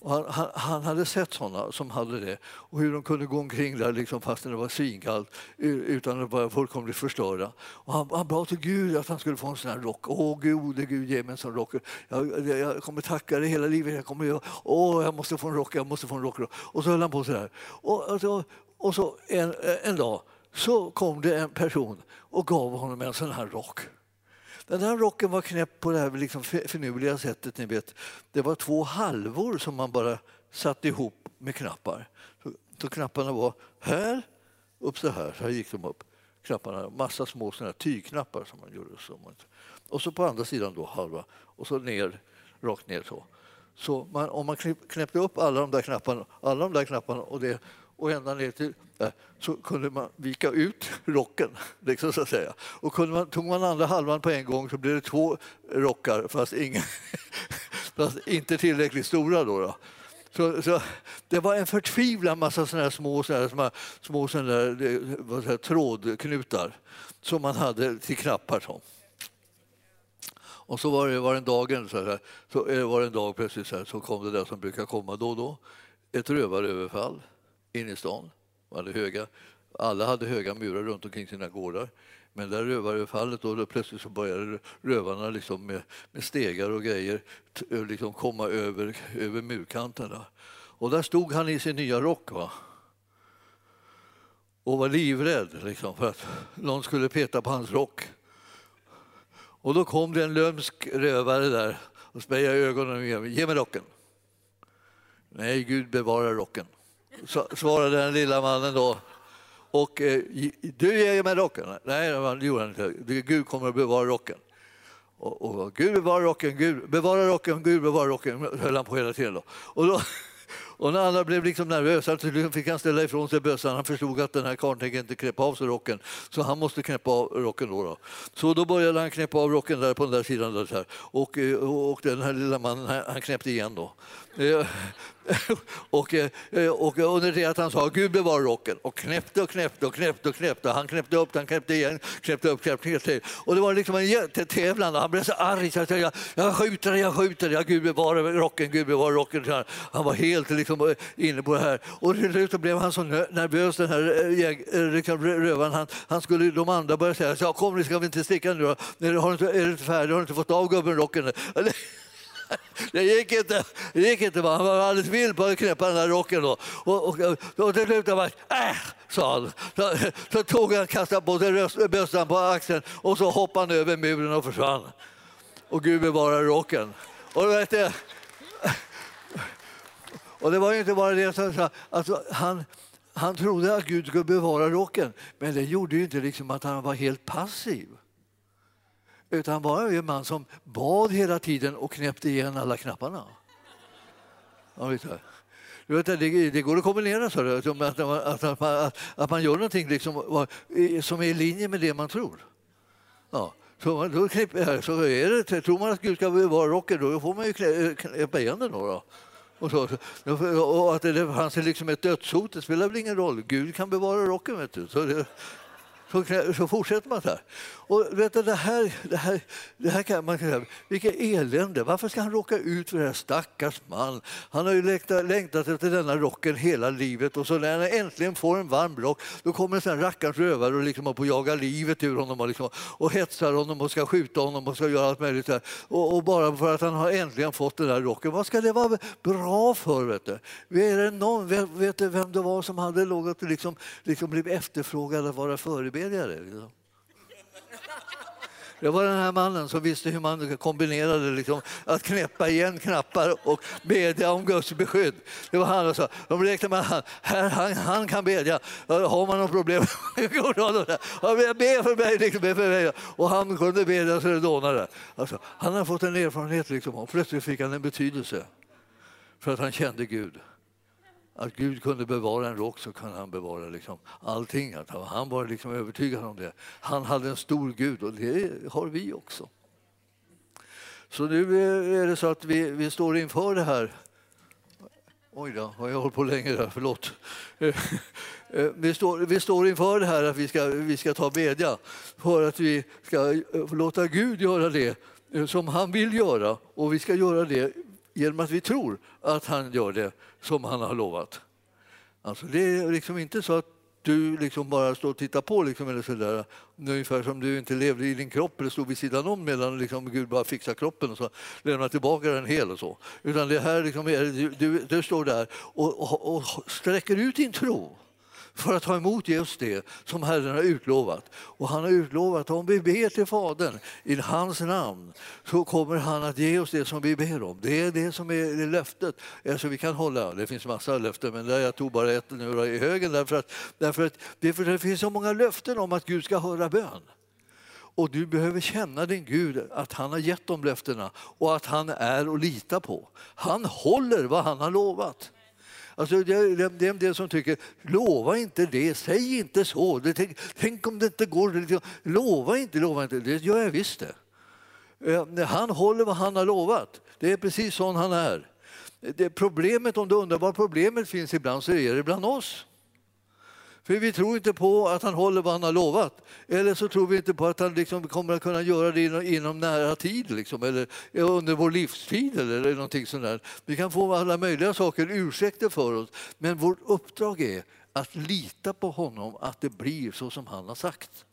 Och han, han, han, hade sett såna som hade det och hur de kunde gå omkring där liksom, fastän det var svinkallt utan att vara fullkomligt förstörda. Och han, han bad till Gud att han skulle få en sån här rock. Åh gode Gud, ge mig en sån rock. Jag, jag kommer tacka dig hela livet. Jag, kommer, åh, jag måste få en rock, jag måste få en rock. Och så höll han på så här. Och, alltså, och så en, en dag så kom det en person och gav honom en sån här rock. Den här rocken var knäppt på det här liksom finurliga sättet. Ni vet. Det var två halvor som man bara satte ihop med knappar. Så, så knapparna var här, upp så här, så här gick de upp. Knapparna, massa små såna tygknappar som man gjorde. Så. Och så på andra sidan då halva och så ner, rakt ner så. Så man, om man knäppte upp alla de där knapparna, alla de där knapparna och det och ända ner till där, så kunde man vika ut (laughs) rocken. Liksom så att säga. Och kunde man, tog man andra halvan på en gång så blev det två rockar fast, ingen, (laughs) fast inte tillräckligt stora. Då, då. Så, så, det var en förtvivlad massa såna här små, såna här, små, små såna där, säger, trådknutar som man hade till knappar. Så. Och så var det, var det en dag, så, här, så eh, var det en dag plötsligt så, här, så kom det där som brukar komma då och då. Ett rövaröverfall in i stan. Hade höga, alla hade höga murar runt omkring sina gårdar. Men där rövaröverfallet då, då plötsligt så började rövarna liksom med, med stegar och grejer eh, liksom komma över, över murkanterna. Och där stod han i sin nya rock. Va? och var livrädd liksom, för att någon skulle peta på hans rock. Och då kom det en lömsk rövare där och spejade ögonen. och Ge mig rocken. Nej, Gud bevarar rocken svarade den lilla mannen då. Och eh, du ger mig rocken. Nej, det gjorde han inte. Gud kommer att bevara rocken. Och, och Gud bevara rocken, Gud bevara rocken, Gud bevara rocken, höll han på hela tiden. Då. Och då, (laughs) och när alla blev liksom nervösa så fick han ställa ifrån sig bössan. Han förstod att den här karln tänker inte knäppa av sig rocken, så han måste knäppa av rocken. Då, då. Så då började han knäppa av rocken där på den där sidan. Där, så här. Och, eh, och den här lilla mannen han knäppte igen. då. Eh, (laughs) och, eh, eh, och under det att han sa Gud bevara rocken och knäppte och knäppte och knäppte och knäppte. Han knäppte upp han knäppte igen, knäppte upp, knäppte ner. Och det var liksom en jättetävlan. och Han blev så arg så jag, jag skjuter, jag skjuter, jag Gud bevara rocken, Gud bevara rocken. Han var helt liksom inne på det här. Och till slut blev han så nervös den här liksom, rövaren. Han, han skulle de andra började säga så, kom nu ska vi inte sticka nu då. Har du inte, är du inte färdig? Har du inte fått av gubben rocken? Det gick inte. Det gick inte. Han var alldeles vild på att knäppa den där rocken. Då. Och, och, och till slut var äh, sa han. Så, så tog han kastade på sig bössan på axeln och så hoppade han över muren och försvann. Och Gud bevarar rocken. Och, vet du, och det var inte bara det. Så, alltså, han, han trodde att Gud skulle bevara rocken, men det gjorde ju inte liksom att han var helt passiv utan han var en man som bad hela tiden och knäppte igen alla knapparna. Ja, vet du. vet, det, det går att kombinera så att, att, att, att, att man gör någonting liksom, som är i linje med det man tror. Ja. Så, då knäpper, så är det, tror man att Gud ska bevara rocken då får man ju knäppa igen den. Då, då. Och, så, och att det fanns liksom ett dödshot, det spelar väl ingen roll. Gud kan bevara rocken. Vet du. Så det, så, så fortsätter man så här. Och vet du, det här, det här, det här kan man säga, vilket elände. Varför ska han råka ut för det här stackars man? Han har ju längtat, längtat efter denna rocken hela livet och så när han äntligen får en varm rock då kommer en sån rackarns rövare och liksom på jaga livet ur honom och, liksom, och hetsar honom och ska skjuta honom och ska göra allt möjligt. Och, och, bara för att han har äntligen fått den där rocken. Vad ska det vara bra för? Vet du? Är det någon, vet, vet du vem det var som hade lågat liksom, liksom blivit efterfrågad att vara förebild? Förebedjare? Liksom? Det var den här mannen som visste hur man kombinerade liksom, att knäppa igen knappar och bedja om Guds beskydd. Det var han som de räknade med han, han, han kan bedja. Har man något problem, (laughs) be för mig. Liksom, be för mig. Och han kunde bedja så det dånade. Alltså, han har fått en erfarenhet liksom, och plötsligt fick han en betydelse för att han kände Gud att Gud kunde bevara en rock så kunde han bevara liksom allting. Han var liksom övertygad om det. Han hade en stor Gud och det har vi också. Så nu är det så att vi, vi står inför det här. Oj då, har jag hållit på länge där, förlåt. Eh, vi står, vi står inför det här att vi ska, vi ska ta bedja för att vi ska eh, låta Gud göra det som han vill göra och vi ska göra det genom att vi tror att han gör det som han har lovat. Alltså det är liksom inte så att du liksom bara står och tittar på. Liksom, eller sådär. Ungefär som du inte levde i din kropp eller stod vid sidan om medan liksom Gud bara fixar kroppen och så lämnar tillbaka den hel. och så. Utan det här liksom är, du, du, du står där och, och, och sträcker ut din tro för att ta emot just det som Herren har utlovat. Och han har utlovat att om vi ber till Fadern i hans namn så kommer han att ge oss det som vi ber om. Det är det som är löftet alltså vi kan hålla. Det finns massa löften men där jag tog bara ett nu i högen därför att, därför att det, för det finns så många löften om att Gud ska höra bön. Och du behöver känna din Gud, att han har gett de löftena och att han är att lita på. Han håller vad han har lovat. Alltså det, det, det är en del som tycker, lova inte det, säg inte så. Det, tänk, tänk, om det inte går. Liksom, lova inte, lova inte. Det gör jag visst det. Eh, han håller vad han har lovat. Det är precis sån han är. Det problemet, om du undrar var problemet finns ibland, så är det bland oss. För vi tror inte på att han håller vad han har lovat. Eller så tror vi inte på att han liksom kommer att kunna göra det inom, inom nära tid, liksom, eller eh, under vår livstid eller någonting sånt Vi kan få alla möjliga saker, ursäkter för oss. Men vårt uppdrag är att lita på honom, att det blir så som han har sagt.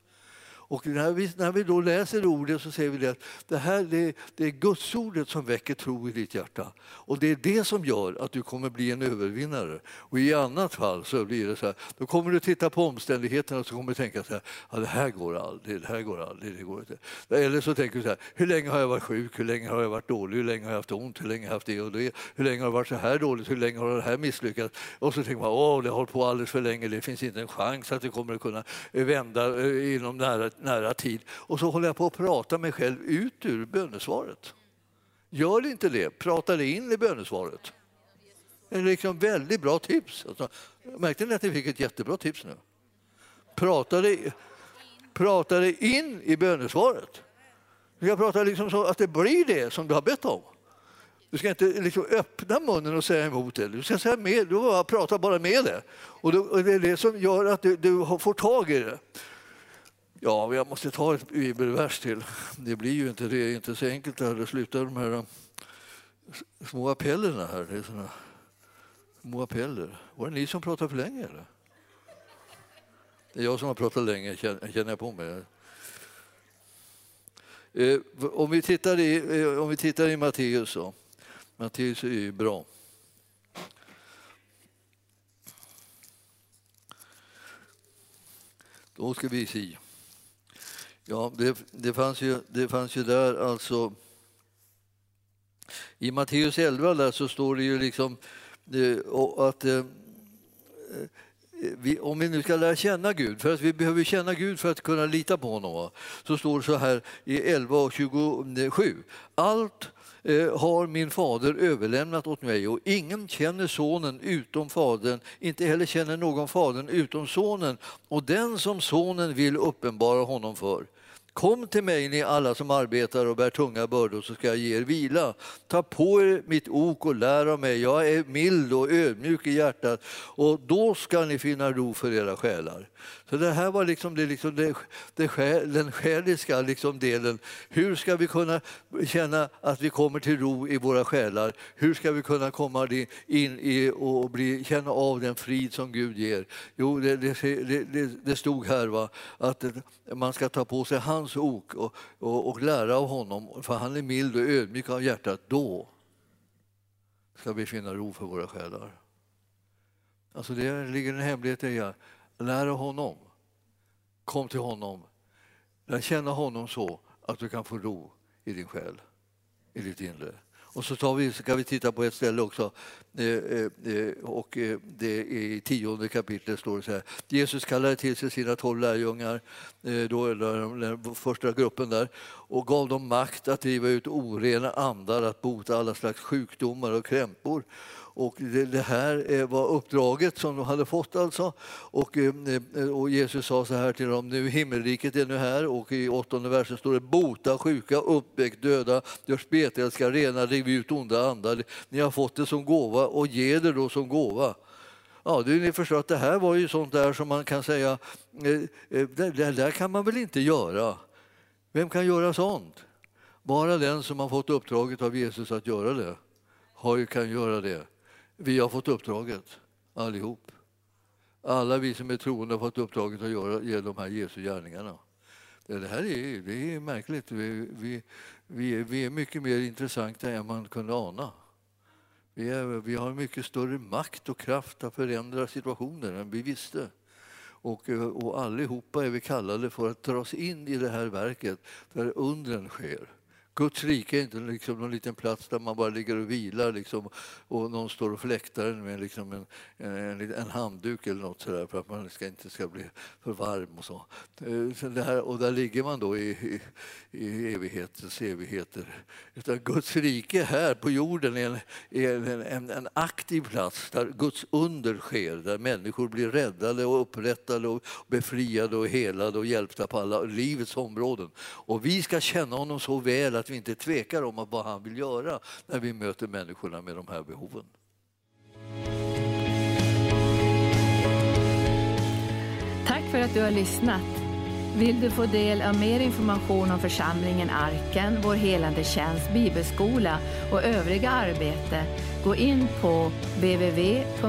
Och när vi, när vi då läser ordet så ser vi det att det här det, det är Gudsordet som väcker tro i ditt hjärta. Och det är det som gör att du kommer bli en övervinnare. Och i annat fall så blir det så här, då kommer du titta på omständigheterna och så kommer du tänka så här, ja, det här går aldrig, det här går aldrig, det går inte. Eller så tänker du så här, hur länge har jag varit sjuk, hur länge har jag varit dålig, hur länge har jag haft ont, hur länge har jag haft det och det, hur länge har det varit så här dåligt, hur länge har det här misslyckats? Och så tänker man, åh, det har hållit på alldeles för länge, det finns inte en chans att det kommer att kunna vända eh, inom nära nära tid och så håller jag på att prata mig själv ut ur bönesvaret. Gör det inte det, prata dig in i bönesvaret. Det är liksom väldigt bra tips. Alltså, märkte ni att ni fick ett jättebra tips nu? Prata dig prata dig in i bönesvaret. Du ska prata liksom så att det blir det som du har bett om. Du ska inte liksom öppna munnen och säga emot det. Du ska säga med, du bara prata bara med det. Och det är det som gör att du, du får tag i det. Ja, jag måste ta ett bibelvers till. Det blir ju inte, det är inte så enkelt att det slutar de här eh, små appellerna här. Det är såna små appeller. Var det ni som pratade för länge eller? Det är jag som har pratat länge, känner jag på mig. Eh, om vi tittar i, eh, om vi tittar i Matteus så. Matteus är ju bra. Då ska vi se. Ja, det, det, fanns ju, det fanns ju där alltså... I Matteus 11 där så står det ju liksom eh, att eh, eh, vi, om vi nu ska lära känna Gud, för att vi behöver känna Gud för att kunna lita på honom, så står det så här i 11 och 27. Allt Eh, har min fader överlämnat åt mig och ingen känner sonen utom fadern, inte heller känner någon fadern utom sonen och den som sonen vill uppenbara honom för. Kom till mig ni alla som arbetar och bär tunga bördor så ska jag ge er vila. Ta på er mitt ok och lär av mig. Jag är mild och ödmjuk i hjärtat och då ska ni finna ro för era själar. Så det här var liksom, det, liksom det, det, den själiska liksom delen. Hur ska vi kunna känna att vi kommer till ro i våra själar? Hur ska vi kunna komma in i och bli, känna av den frid som Gud ger? Jo, det, det, det stod här va, att man ska ta på sig hans ok och, och, och lära av honom, för han är mild och ödmjuk av hjärtat. Då ska vi finna ro för våra själar. Alltså det ligger en hemlighet i det. Lära honom. Kom till honom. Lär känna honom så att du kan få ro i din själ, i ditt inre. Och så tar vi, ska vi titta på ett ställe också. Eh, eh, eh och eh, det är I tionde kapitlet står det så här. Jesus kallade till sig sina tolv lärjungar, eh, då, den första gruppen där, och gav dem makt att driva ut orena andar, att bota alla slags sjukdomar och krämpor. Och det, det här eh, var uppdraget som de hade fått. alltså. Och, eh, eh, och Jesus sa så här till dem, nu himmelriket är nu här och i åttonde versen står det bota sjuka, uppväck döda, gör spetälska rena, riv ut onda andar. Ni har fått det som gåva och ge det då som gåva. Ja, det, ni förstår att det här var ju sånt där som man kan säga, det, det där kan man väl inte göra? Vem kan göra sånt? Bara den som har fått uppdraget av Jesus att göra det har, kan göra det. Vi har fått uppdraget, allihop. Alla vi som är troende har fått uppdraget att göra, de här Jesu gärningarna. Det här är, det är märkligt. Vi, vi, vi, är, vi är mycket mer intressanta än man kunde ana. Vi, är, vi har mycket större makt och kraft att förändra situationer än vi visste. Och, eh, och allihopa är vi kallade för att dras in i det här verket där undren sker. Guds rike är inte liksom någon liten plats där man bara ligger och vilar liksom, och någon står och fläktar med liksom en, en, en handduk eller något sådär för att man ska, inte ska bli för varm och så. Eh, så här, och där ligger man då i, i, i evighetens evigheter. Utan Guds rike här på jorden är, en, är en, en, aktiv plats där Guds under sker, där människor blir räddade och upprättade och befriade och helade och hjälpta på alla livets områden. Och vi ska känna honom så väl att vi inte tvekar om vad han vill göra när vi möter människorna med de här behoven. Tack för att du har lyssnat. Vill du få del av mer information om församlingen Arken, vår helande tjänst, bibelskola och övriga arbete, gå in på www.arken.org.